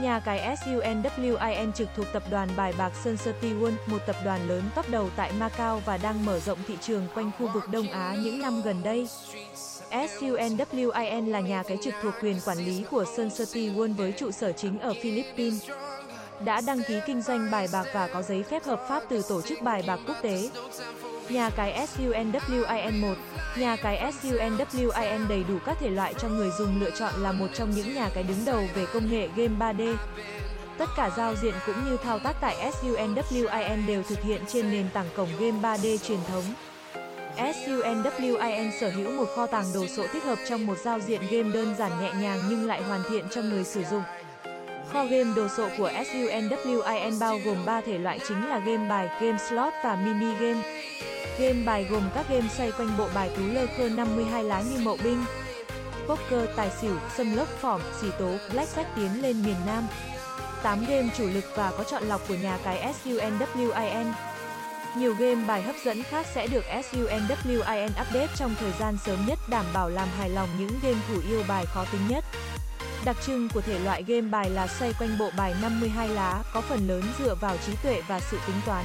Nhà cái SUNWIN trực thuộc tập đoàn bài bạc Sun City World, một tập đoàn lớn top đầu tại Macau và đang mở rộng thị trường quanh khu vực Đông Á những năm gần đây. SUNWIN là nhà cái trực thuộc quyền quản lý của Sun City World với trụ sở chính ở Philippines. Đã đăng ký kinh doanh bài bạc và có giấy phép hợp pháp từ Tổ chức Bài bạc Quốc tế. Nhà cái SUNWIN 1 Nhà cái SUNWIN đầy đủ các thể loại cho người dùng lựa chọn là một trong những nhà cái đứng đầu về công nghệ game 3D. Tất cả giao diện cũng như thao tác tại SUNWIN đều thực hiện trên nền tảng cổng game 3D truyền thống. SUNWIN sở hữu một kho tàng đồ sộ tích hợp trong một giao diện game đơn giản nhẹ nhàng nhưng lại hoàn thiện cho người sử dụng. Kho game đồ sộ của SUNWIN bao gồm 3 thể loại chính là game bài, game slot và mini game. Game bài gồm các game xoay quanh bộ bài tú lơ khơ 52 lá như mậu binh, poker, tài xỉu, sâm lốc, phỏm, xì tố, blackjack tiến lên miền Nam. 8 game chủ lực và có chọn lọc của nhà cái SUNWIN. Nhiều game bài hấp dẫn khác sẽ được SUNWIN update trong thời gian sớm nhất đảm bảo làm hài lòng những game thủ yêu bài khó tính nhất. Đặc trưng của thể loại game bài là xoay quanh bộ bài 52 lá, có phần lớn dựa vào trí tuệ và sự tính toán.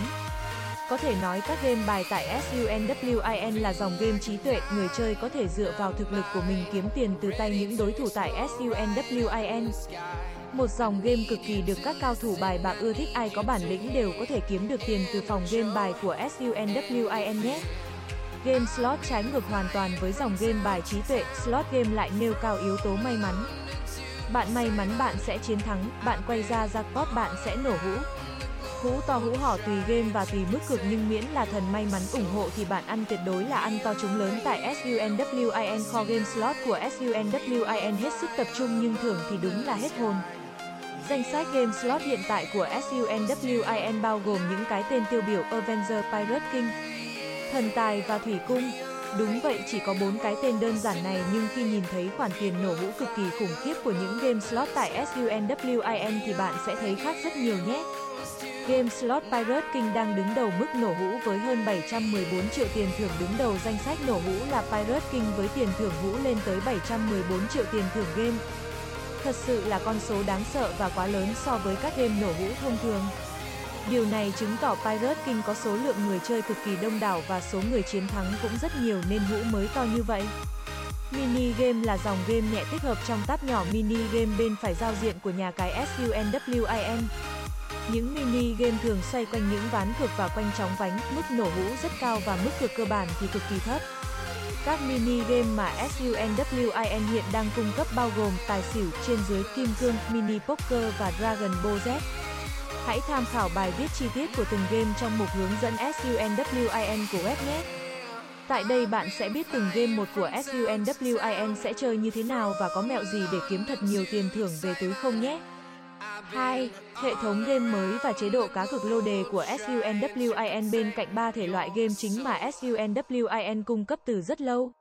Có thể nói các game bài tại SUNWIN là dòng game trí tuệ, người chơi có thể dựa vào thực lực của mình kiếm tiền từ tay những đối thủ tại SUNWIN. Một dòng game cực kỳ được các cao thủ bài bạc ưa thích ai có bản lĩnh đều có thể kiếm được tiền từ phòng game bài của SUNWIN nhé. Game slot trái ngược hoàn toàn với dòng game bài trí tuệ, slot game lại nêu cao yếu tố may mắn. Bạn may mắn bạn sẽ chiến thắng, bạn quay ra jackpot bạn sẽ nổ hũ. Hũ to hũ hỏ tùy game và tùy mức cược nhưng miễn là thần may mắn ủng hộ thì bạn ăn tuyệt đối là ăn to trúng lớn tại SUNWIN kho game slot của SUNWIN hết sức tập trung nhưng thưởng thì đúng là hết hồn. Danh sách game slot hiện tại của SUNWIN bao gồm những cái tên tiêu biểu Avenger Pirate King, Thần Tài và Thủy Cung. Đúng vậy chỉ có bốn cái tên đơn giản này nhưng khi nhìn thấy khoản tiền nổ hũ cực kỳ khủng khiếp của những game slot tại SUNWIN thì bạn sẽ thấy khác rất nhiều nhé. Game slot Pirate King đang đứng đầu mức nổ hũ với hơn 714 triệu tiền thưởng đứng đầu danh sách nổ hũ là Pirate King với tiền thưởng hũ lên tới 714 triệu tiền thưởng game. Thật sự là con số đáng sợ và quá lớn so với các game nổ hũ thông thường. Điều này chứng tỏ Pirate King có số lượng người chơi cực kỳ đông đảo và số người chiến thắng cũng rất nhiều nên hũ mới to như vậy. Mini game là dòng game nhẹ tích hợp trong tab nhỏ mini game bên phải giao diện của nhà cái SUNWIN. Những mini game thường xoay quanh những ván cược và quanh chóng vánh, mức nổ hũ rất cao và mức cược cơ bản thì cực kỳ thấp. Các mini game mà SUNWIN hiện đang cung cấp bao gồm tài xỉu trên dưới kim cương, mini poker và Dragon Ball Z. Hãy tham khảo bài viết chi tiết của từng game trong mục hướng dẫn SUNWIN của web nhé. Tại đây bạn sẽ biết từng game một của SUNWIN sẽ chơi như thế nào và có mẹo gì để kiếm thật nhiều tiền thưởng về túi không nhé. 2. Hệ thống game mới và chế độ cá cược lô đề của SUNWIN bên cạnh ba thể loại game chính mà SUNWIN cung cấp từ rất lâu.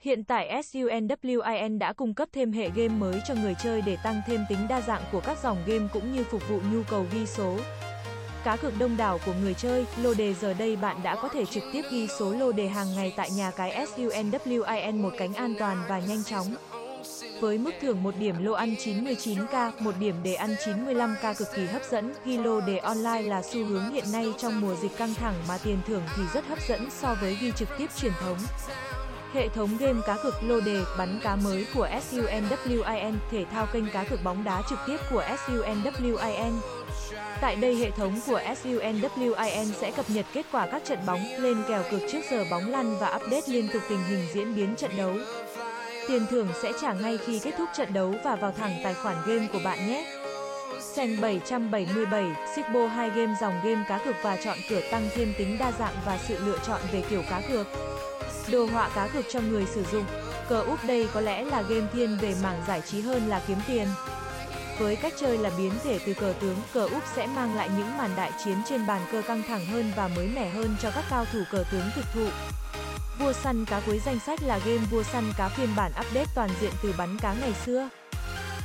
Hiện tại SUNWIN đã cung cấp thêm hệ game mới cho người chơi để tăng thêm tính đa dạng của các dòng game cũng như phục vụ nhu cầu ghi số. Cá cược đông đảo của người chơi, lô đề giờ đây bạn đã có thể trực tiếp ghi số lô đề hàng ngày tại nhà cái SUNWIN một cánh an toàn và nhanh chóng. Với mức thưởng một điểm lô ăn 99k, một điểm đề ăn 95k cực kỳ hấp dẫn, ghi lô đề online là xu hướng hiện nay trong mùa dịch căng thẳng mà tiền thưởng thì rất hấp dẫn so với ghi trực tiếp truyền thống. Hệ thống game cá cược lô đề bắn cá mới của SUNWIN, thể thao kênh cá cược bóng đá trực tiếp của SUNWIN. Tại đây hệ thống của SUNWIN sẽ cập nhật kết quả các trận bóng, lên kèo cược trước giờ bóng lăn và update liên tục tình hình diễn biến trận đấu. Tiền thưởng sẽ trả ngay khi kết thúc trận đấu và vào thẳng tài khoản game của bạn nhé. Sành 777, Sipbo 2 game dòng game cá cược và chọn cửa tăng thêm tính đa dạng và sự lựa chọn về kiểu cá cược. Đồ họa cá cược cho người sử dụng. Cờ úp đây có lẽ là game thiên về mảng giải trí hơn là kiếm tiền. Với cách chơi là biến thể từ cờ tướng, cờ úp sẽ mang lại những màn đại chiến trên bàn cờ căng thẳng hơn và mới mẻ hơn cho các cao thủ cờ tướng thực thụ. Vua săn cá cuối danh sách là game vua săn cá phiên bản update toàn diện từ bắn cá ngày xưa.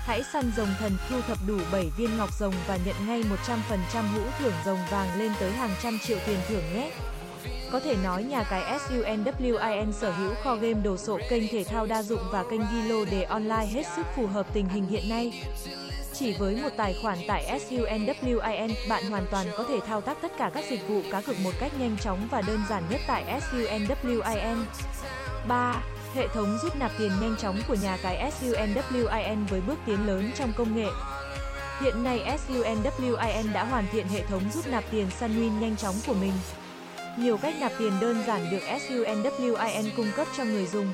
Hãy săn rồng thần, thu thập đủ 7 viên ngọc rồng và nhận ngay 100% hũ thưởng rồng vàng lên tới hàng trăm triệu tiền thưởng nhé. Có thể nói nhà cái SUNWIN sở hữu kho game đồ sộ kênh thể thao đa dụng và kênh ghi lô đề online hết sức phù hợp tình hình hiện nay. Chỉ với một tài khoản tại SUNWIN, bạn hoàn toàn có thể thao tác tất cả các dịch vụ cá cược một cách nhanh chóng và đơn giản nhất tại SUNWIN. 3. Hệ thống rút nạp tiền nhanh chóng của nhà cái SUNWIN với bước tiến lớn trong công nghệ. Hiện nay SUNWIN đã hoàn thiện hệ thống rút nạp tiền Sunwin nhanh chóng của mình. Nhiều cách nạp tiền đơn giản được SUNWIN cung cấp cho người dùng.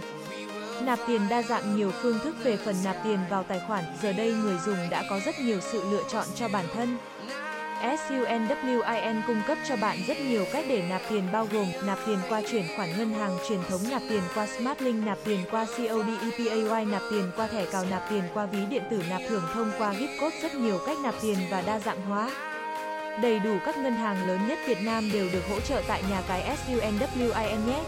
Nạp tiền đa dạng nhiều phương thức về phần nạp tiền vào tài khoản, giờ đây người dùng đã có rất nhiều sự lựa chọn cho bản thân. SUNWIN cung cấp cho bạn rất nhiều cách để nạp tiền bao gồm nạp tiền qua chuyển khoản ngân hàng truyền thống, nạp tiền qua SmartLink, nạp tiền qua CODEPAY, nạp tiền qua thẻ cào, nạp tiền qua ví điện tử, nạp thưởng thông qua gift code, rất nhiều cách nạp tiền và đa dạng hóa. Đầy đủ các ngân hàng lớn nhất Việt Nam đều được hỗ trợ tại nhà cái SUNWIN nhé.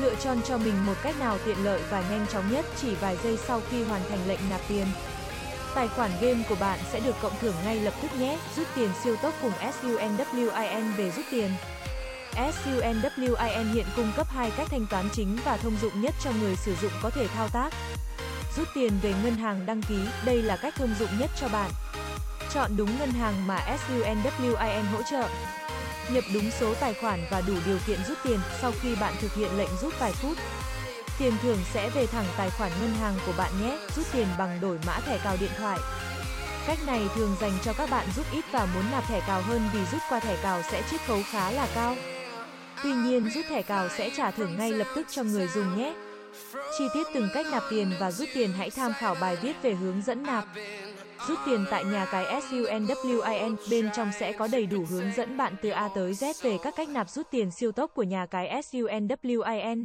Lựa chọn cho mình một cách nào tiện lợi và nhanh chóng nhất chỉ vài giây sau khi hoàn thành lệnh nạp tiền. Tài khoản game của bạn sẽ được cộng thưởng ngay lập tức nhé. Rút tiền siêu tốc cùng SUNWIN về rút tiền. SUNWIN hiện cung cấp hai cách thanh toán chính và thông dụng nhất cho người sử dụng có thể thao tác. Rút tiền về ngân hàng đăng ký, đây là cách thông dụng nhất cho bạn. Chọn đúng ngân hàng mà SUNWIN hỗ trợ. Nhập đúng số tài khoản và đủ điều kiện rút tiền sau khi bạn thực hiện lệnh rút vài phút. Tiền thưởng sẽ về thẳng tài khoản ngân hàng của bạn nhé, rút tiền bằng đổi mã thẻ cào điện thoại. Cách này thường dành cho các bạn rút ít và muốn nạp thẻ cào hơn vì rút qua thẻ cào sẽ chiết khấu khá là cao. Tuy nhiên rút thẻ cào sẽ trả thưởng ngay lập tức cho người dùng nhé. Chi tiết từng cách nạp tiền và rút tiền hãy tham khảo bài viết về hướng dẫn nạp. Rút tiền tại nhà cái SUNWIN, bên trong sẽ có đầy đủ hướng dẫn bạn từ A tới Z về các cách nạp rút tiền siêu tốc của nhà cái SUNWIN.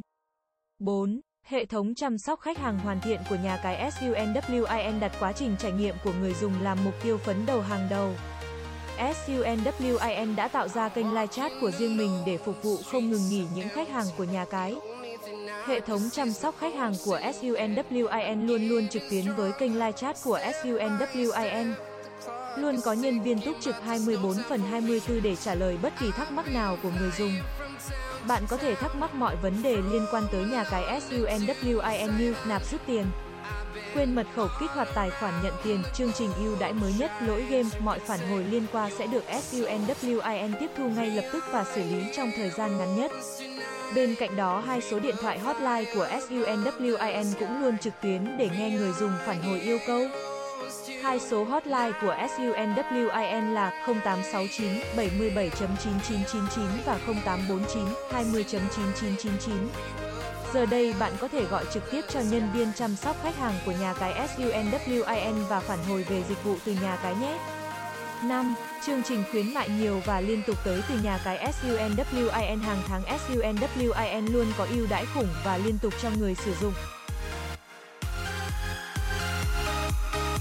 4. Hệ thống chăm sóc khách hàng hoàn thiện của nhà cái SUNWIN đặt quá trình trải nghiệm của người dùng làm mục tiêu phấn đầu hàng đầu. SUNWIN đã tạo ra kênh live chat của riêng mình để phục vụ không ngừng nghỉ những khách hàng của nhà cái. Hệ thống chăm sóc khách hàng của SUNWIN luôn luôn trực tuyến với kênh live chat của SUNWIN. Luôn có nhân viên túc trực 24 phần 24 để trả lời bất kỳ thắc mắc nào của người dùng. Bạn có thể thắc mắc mọi vấn đề liên quan tới nhà cái SUNWIN như nạp rút tiền, quên mật khẩu kích hoạt tài khoản nhận tiền, chương trình ưu đãi mới nhất, lỗi game, mọi phản hồi liên quan sẽ được SUNWIN tiếp thu ngay lập tức và xử lý trong thời gian ngắn nhất. Bên cạnh đó, hai số điện thoại hotline của SUNWIN cũng luôn trực tuyến để nghe người dùng phản hồi yêu cầu. Hai số hotline của SUNWIN là 0869 77.9999 và 0849 20.9999. Giờ đây bạn có thể gọi trực tiếp cho nhân viên chăm sóc khách hàng của nhà cái SUNWIN và phản hồi về dịch vụ từ nhà cái nhé. 5. Chương trình khuyến mại nhiều và liên tục tới từ nhà cái SUNWIN hàng tháng SUNWIN luôn có ưu đãi khủng và liên tục cho người sử dụng.